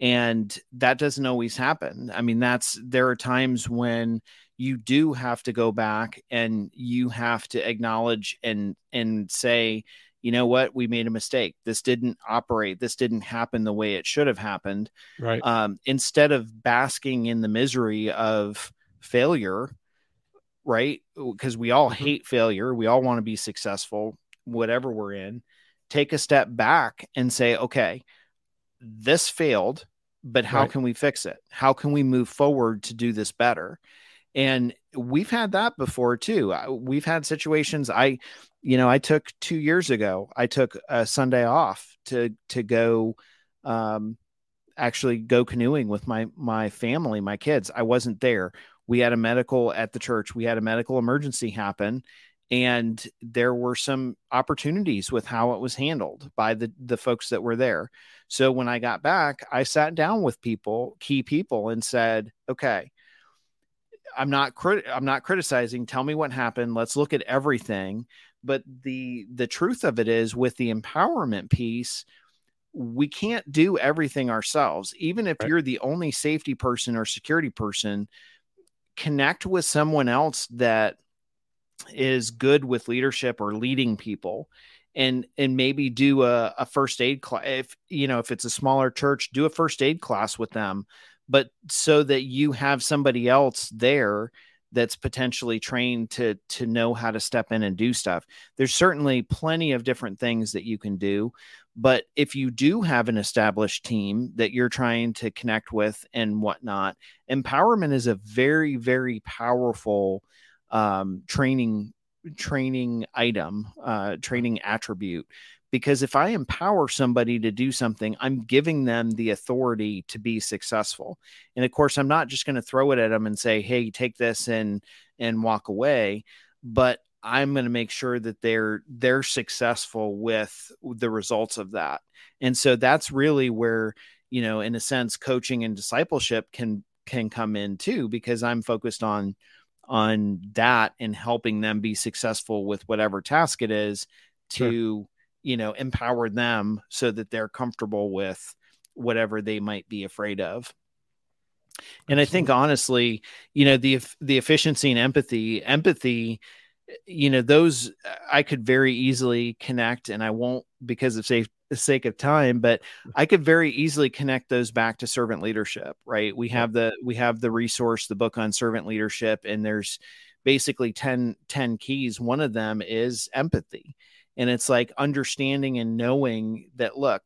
and that doesn't always happen i mean that's there are times when you do have to go back and you have to acknowledge and and say you know what we made a mistake this didn't operate this didn't happen the way it should have happened right um, instead of basking in the misery of failure right? Because we all mm-hmm. hate failure. We all want to be successful, whatever we're in. Take a step back and say, okay, this failed, but how right. can we fix it? How can we move forward to do this better? And we've had that before too. We've had situations. I, you know, I took two years ago. I took a Sunday off to to go, um, actually go canoeing with my my family, my kids. I wasn't there. We had a medical at the church. We had a medical emergency happen and there were some opportunities with how it was handled by the the folks that were there. So when i got back i sat down with people key people and said okay i'm not crit- i'm not criticizing. Tell me what happened. Let's look at everything but the the truth of it is with the empowerment piece we can't do everything ourselves even if right. you're the only safety person or security person connect with someone else that is good with leadership or leading people and and maybe do a, a first aid class if you know if it's a smaller church do a first aid class with them but so that you have somebody else there that's potentially trained to to know how to step in and do stuff there's certainly plenty of different things that you can do but if you do have an established team that you're trying to connect with and whatnot, empowerment is a very, very powerful um, training training item, uh, training attribute. Because if I empower somebody to do something, I'm giving them the authority to be successful. And of course, I'm not just going to throw it at them and say, "Hey, take this and and walk away." But I'm going to make sure that they're they're successful with the results of that. And so that's really where, you know, in a sense coaching and discipleship can can come in too because I'm focused on on that and helping them be successful with whatever task it is to sure. You know empower them so that they're comfortable with whatever they might be afraid of. And i think honestly you know the the efficiency and empathy empathy you know those i could very easily connect and i won't because of safe sake of time but mm. i could very easily connect those back to servant leadership right? We have the we have the resource the book on servant leadership and there's basically 10 10 keys. One of them is empathy and it's like understanding and knowing that look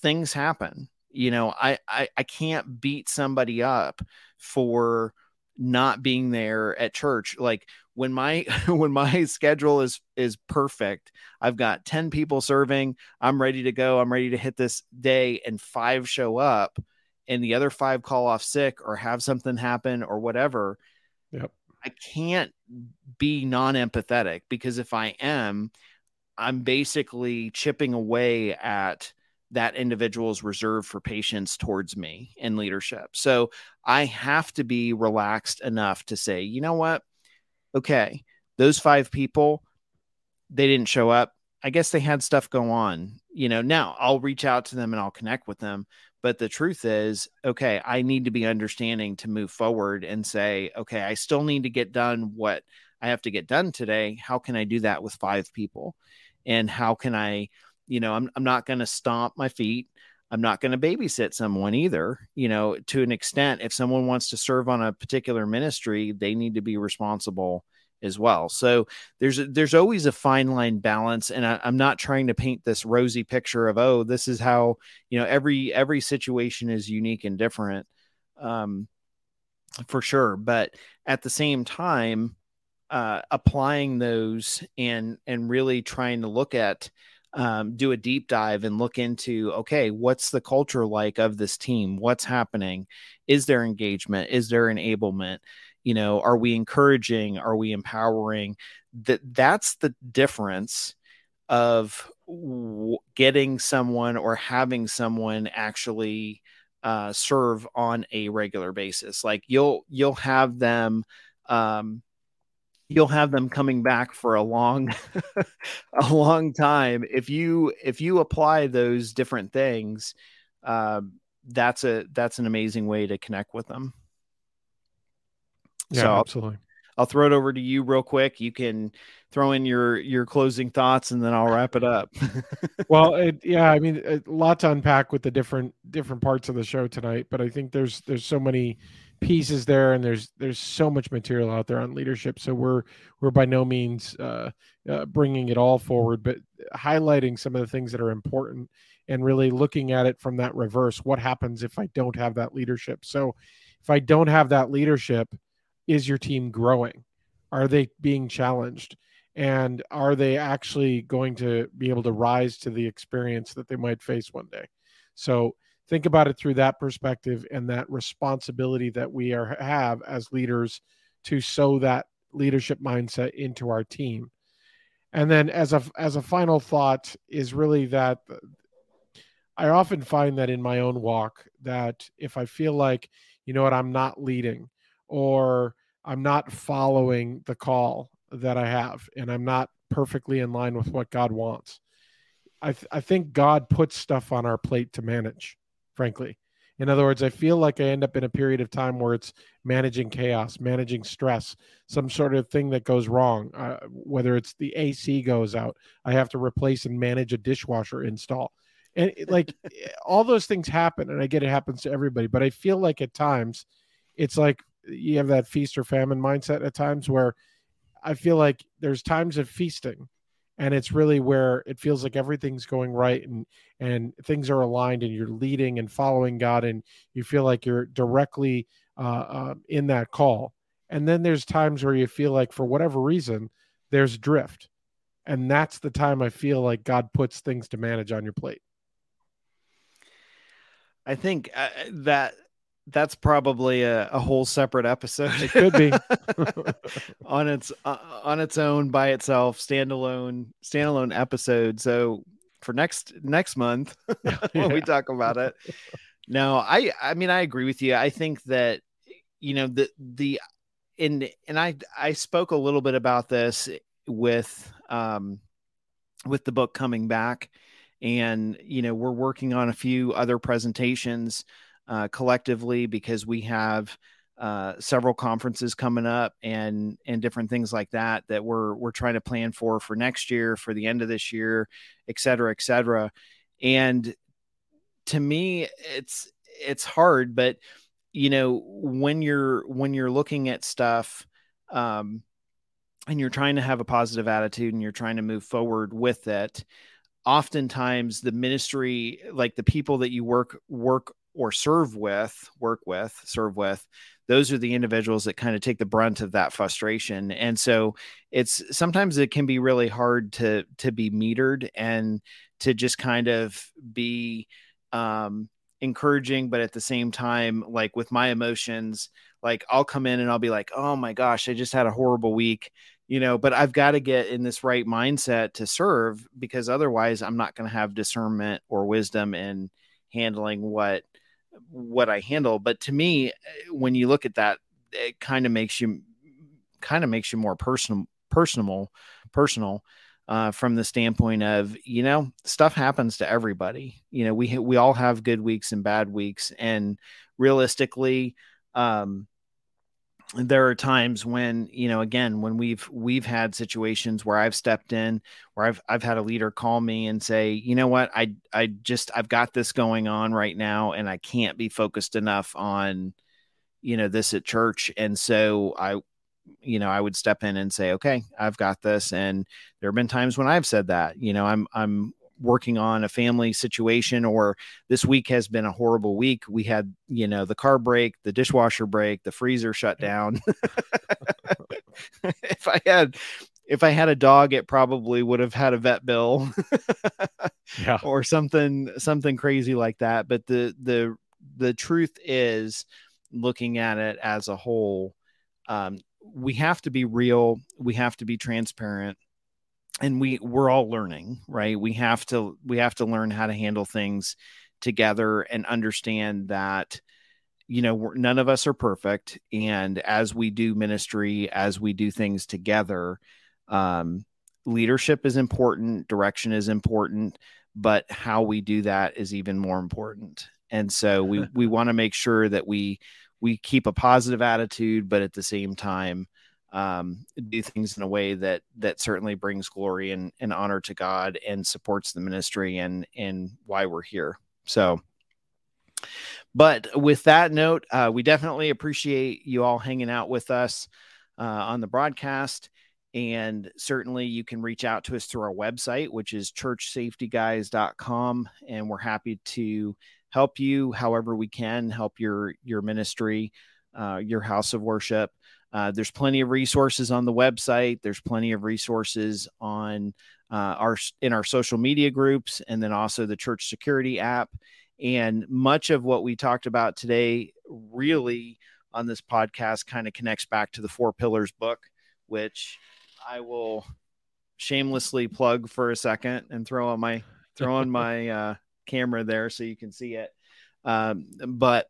things happen you know I, I i can't beat somebody up for not being there at church. Like when my [LAUGHS] when my schedule is is perfect i've got 10 people serving i'm ready to go i'm ready to hit this day and five show up and the other five call off sick or have something happen or whatever yep. I can't be non-empathetic because if i am i'm basically chipping away at that individual's reserve for patience towards me in leadership. So I have to be relaxed enough to say, you know what? Okay, those five people, they didn't show up. I guess they had stuff go on. You know, now I'll reach out to them and I'll connect with them. But the truth is, okay, I need to be understanding to move forward and say, okay, I still need to get done what I have to get done today. How can I do that with five people? And how can I, you know, I'm, I'm not going to stomp my feet. I'm not going to babysit someone either. You know, to an extent, if someone wants to serve on a particular ministry, they need to be responsible as well. So there's there's always a fine line balance, and I, am not trying to paint this rosy picture of oh, this is how you know every every situation is unique and different, um, for sure. But at the same time, uh, applying those and and really trying to look at um, do a deep dive and look into okay, what's the culture like of this team? What's happening? Is there engagement? Is there enablement? You know, are we encouraging? Are we empowering? That that's the difference of w- getting someone or having someone actually uh, serve on a regular basis. Like you'll you'll have them um, you'll have them coming back for a long [LAUGHS] a long time. If you if you apply those different things uh, that's a that's an amazing way to connect with them. Yeah so absolutely. I'll, I'll throw it over to you real quick. You can throw in your your closing thoughts and then i'll wrap it up. [LAUGHS] Well it, yeah i mean a lot to unpack with the different different parts of the show tonight but i think there's there's so many pieces there and there's there's so much material out there on leadership so we're we're by no means uh, uh, bringing it all forward but highlighting some of the things that are important and really looking at it from that reverse what happens if i don't have that leadership? So if i don't have that leadership is your team growing? Are they being challenged? And are they actually going to be able to rise to the experience that they might face one day? So think about it through that perspective and that responsibility that we are have as leaders to sow that leadership mindset into our team. And then as a as a final thought is really that I often find that in my own walk that if I feel like you know what I'm not leading or I'm not following the call that I have and I'm not perfectly in line with what God wants. I, th- I think God puts stuff on our plate to manage frankly. In other words, I feel like I end up in a period of time where it's managing chaos, managing stress, some sort of thing that goes wrong. Uh, whether it's the AC goes out, I have to replace and manage a dishwasher install. And like [LAUGHS] all those things happen, and I get it happens to everybody, but I feel like at times it's like you have that feast or famine mindset at times where I feel like there's times of feasting and it's really where it feels like everything's going right and and things are aligned and you're leading and following god and you feel like you're directly uh, uh, in that call. And then there's times where you feel like for whatever reason there's drift. And that's the time i feel like god puts things to manage on your plate. I think uh, that that's probably a, a, whole separate episode. It could be [LAUGHS] on its uh, on its own by itself, standalone standalone episode. So for next next month [LAUGHS] [LAUGHS] when yeah. we talk about it. No, I I mean I agree with you. I think that you know the the and and I I spoke a little bit about this with um with the book coming back and you know we're working on a few other presentations uh, collectively because we have uh, several conferences coming up and and different things like that that we're we're trying to plan for for next year for the end of this year et cetera et cetera. And to me it's it's hard but you know when you're when you're looking at stuff um and you're trying to have a positive attitude and you're trying to move forward with it oftentimes the ministry like the people that you work work or serve with work with serve with those are the individuals that kind of take the brunt of that frustration. And so it's sometimes it can be really hard to to be metered and to just kind of be um encouraging but at the same time like with my emotions like I'll come in and I'll be like oh my gosh I just had a horrible week you know but I've got to get in this right mindset to serve because otherwise I'm not going to have discernment or wisdom in handling what what I handle but to me when you look at that it kind of makes you kind of makes you more personal personal personal uh, from the standpoint of you know stuff happens to everybody. You know we we all have good weeks and bad weeks and realistically um there are times when you know again when we've we've had situations where i've stepped in where i've i've had a leader call me and say you know what i i just i've got this going on right now and i can't be focused enough on you know this at church and so i you know, I would step in and say, okay, I've got this. And there have been times when I've said that, you know, I'm, I'm working on a family situation or this week has been a horrible week. We had, you know, the car break, the dishwasher break, the freezer shut down. [LAUGHS] [LAUGHS] if I had, if I had a dog, it probably would have had a vet bill [LAUGHS] yeah. or something, something crazy like that. But the, the, the truth is looking at it as a whole, um, we have to be real we have to be transparent and we we're all learning right? We have to we have to learn how to handle things together and understand that you know none of us are perfect and as we do ministry as we do things together um, leadership is important direction is important but how we do that is even more important. And so we [LAUGHS] we want to make sure that we we keep a positive attitude, but at the same time, um, do things in a way that that certainly brings glory and, and honor to God and supports the ministry and and why we're here. So, but with that note, uh, we definitely appreciate you all hanging out with us uh, on the broadcast. And certainly you can reach out to us through our website, which is churchsafetyguys.com. And we're happy to help you however we can help your your ministry uh, your house of worship uh, there's plenty of resources on the website there's plenty of resources on uh, our in our social media groups and then also the church security app and much of what we talked about today really on this podcast kind of connects back to the four pillars book which i will shamelessly plug for a second and throw on my throw on [LAUGHS] my uh, camera there so you can see it. Um, but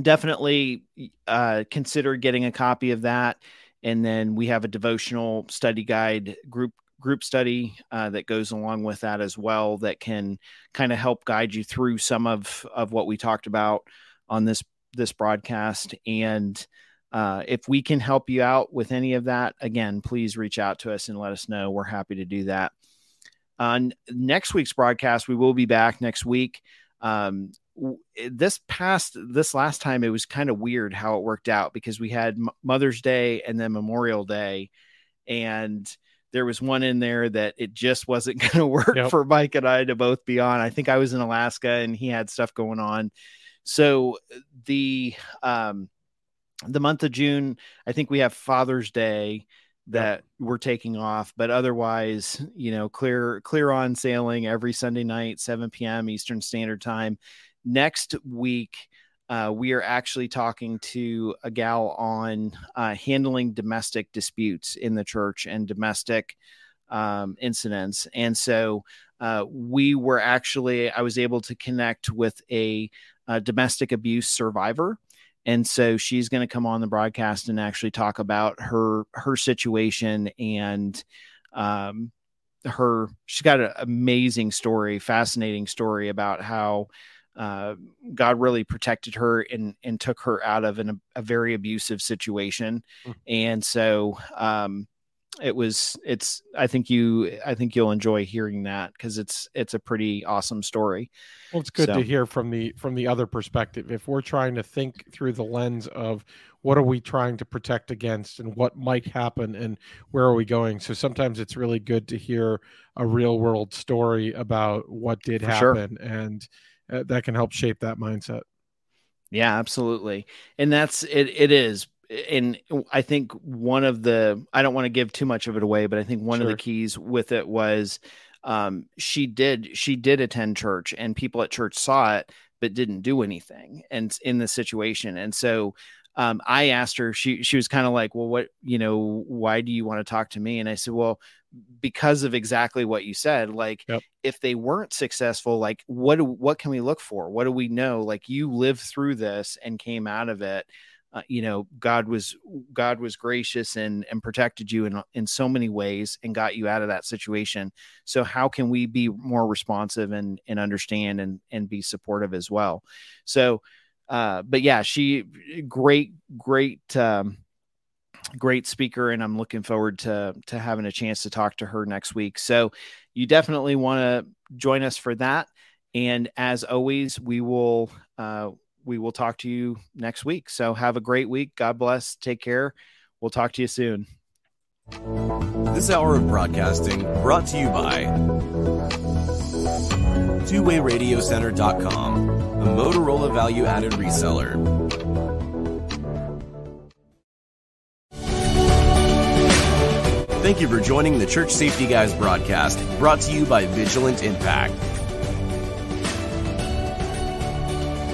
definitely uh, consider getting a copy of that. And then we have a devotional study guide group group study uh, that goes along with that as well that can kind of help guide you through some of of what we talked about on this this broadcast and uh, if we can help you out with any of that again please reach out to us and let us know we're happy to do that on next week's broadcast, we will be back next week. Um, this past this last time, it was kind of weird how it worked out because we had Mother's Day and then Memorial Day, and there was one in there that it just wasn't [LAUGHS] going to work yep. for Mike and I to both be on. I think I was in Alaska and he had stuff going on. So the um the month of June, I think we have Father's Day that we're taking off but otherwise you know clear clear on sailing every sunday night 7 p.m eastern standard time next week uh, we are actually talking to a gal on uh, handling domestic disputes in the church and domestic um, incidents. And so uh, we were actually i was able to connect with a, a domestic abuse survivor. And so she's going to come on the broadcast and actually talk about her her situation and um, her she's got an amazing story fascinating story about how uh, God really protected her and and took her out of an, a very abusive situation, mm. and so um, it was it's I think you I think you'll enjoy hearing that because it's it's a pretty awesome story. Well, it's good so. to hear from the from the other perspective. If we're trying to think through the lens of what are we trying to protect against and what might happen and where are we going, so sometimes it's really good to hear a real world story about what did For happen sure. and uh, that can help shape that mindset. Yeah, absolutely. And that's it it is. And I think one of the I don't want to give too much of it away, but I think one sure. of the keys with it was um she did she did attend church and people at church saw it but didn't do anything and in the situation. And so um, I asked her, she she was kind of like, well, what, you know, why do you want to talk to me? And I said, well, because of exactly what you said like yep. if they weren't successful like what do, what can we look for? What do we know? Like you lived through this and came out of it. Uh, you know god was god was gracious and and protected you in in so many ways and got you out of that situation. So how can we be more responsive and and understand and and be supportive as well? So uh but yeah she great great um great speaker and i'm looking forward to to having a chance to talk to her next week. So you definitely want to join us for that. And as always we will uh, we will talk to you next week. So have a great week. God bless. Take care. We'll talk to you soon. This hour of broadcasting brought to you by two-wayradiocenter.com a motorola value added reseller Thank you for joining the Church Safety Guys broadcast, brought to you by Vigilant Impact.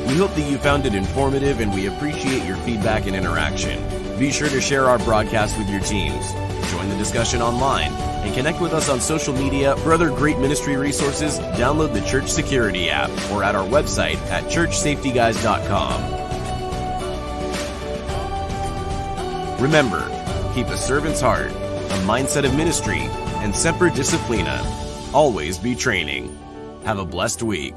We hope that you found it informative and we appreciate your feedback and interaction. Be sure to share our broadcast with your teams, join the discussion online, and connect with us on social media for other great ministry resources. Download the Church Security app or at our website at churchsafetyguys.com. Remember, keep a servant's heart a mindset of ministry, and semper disciplina. Always be training. Have a blessed week.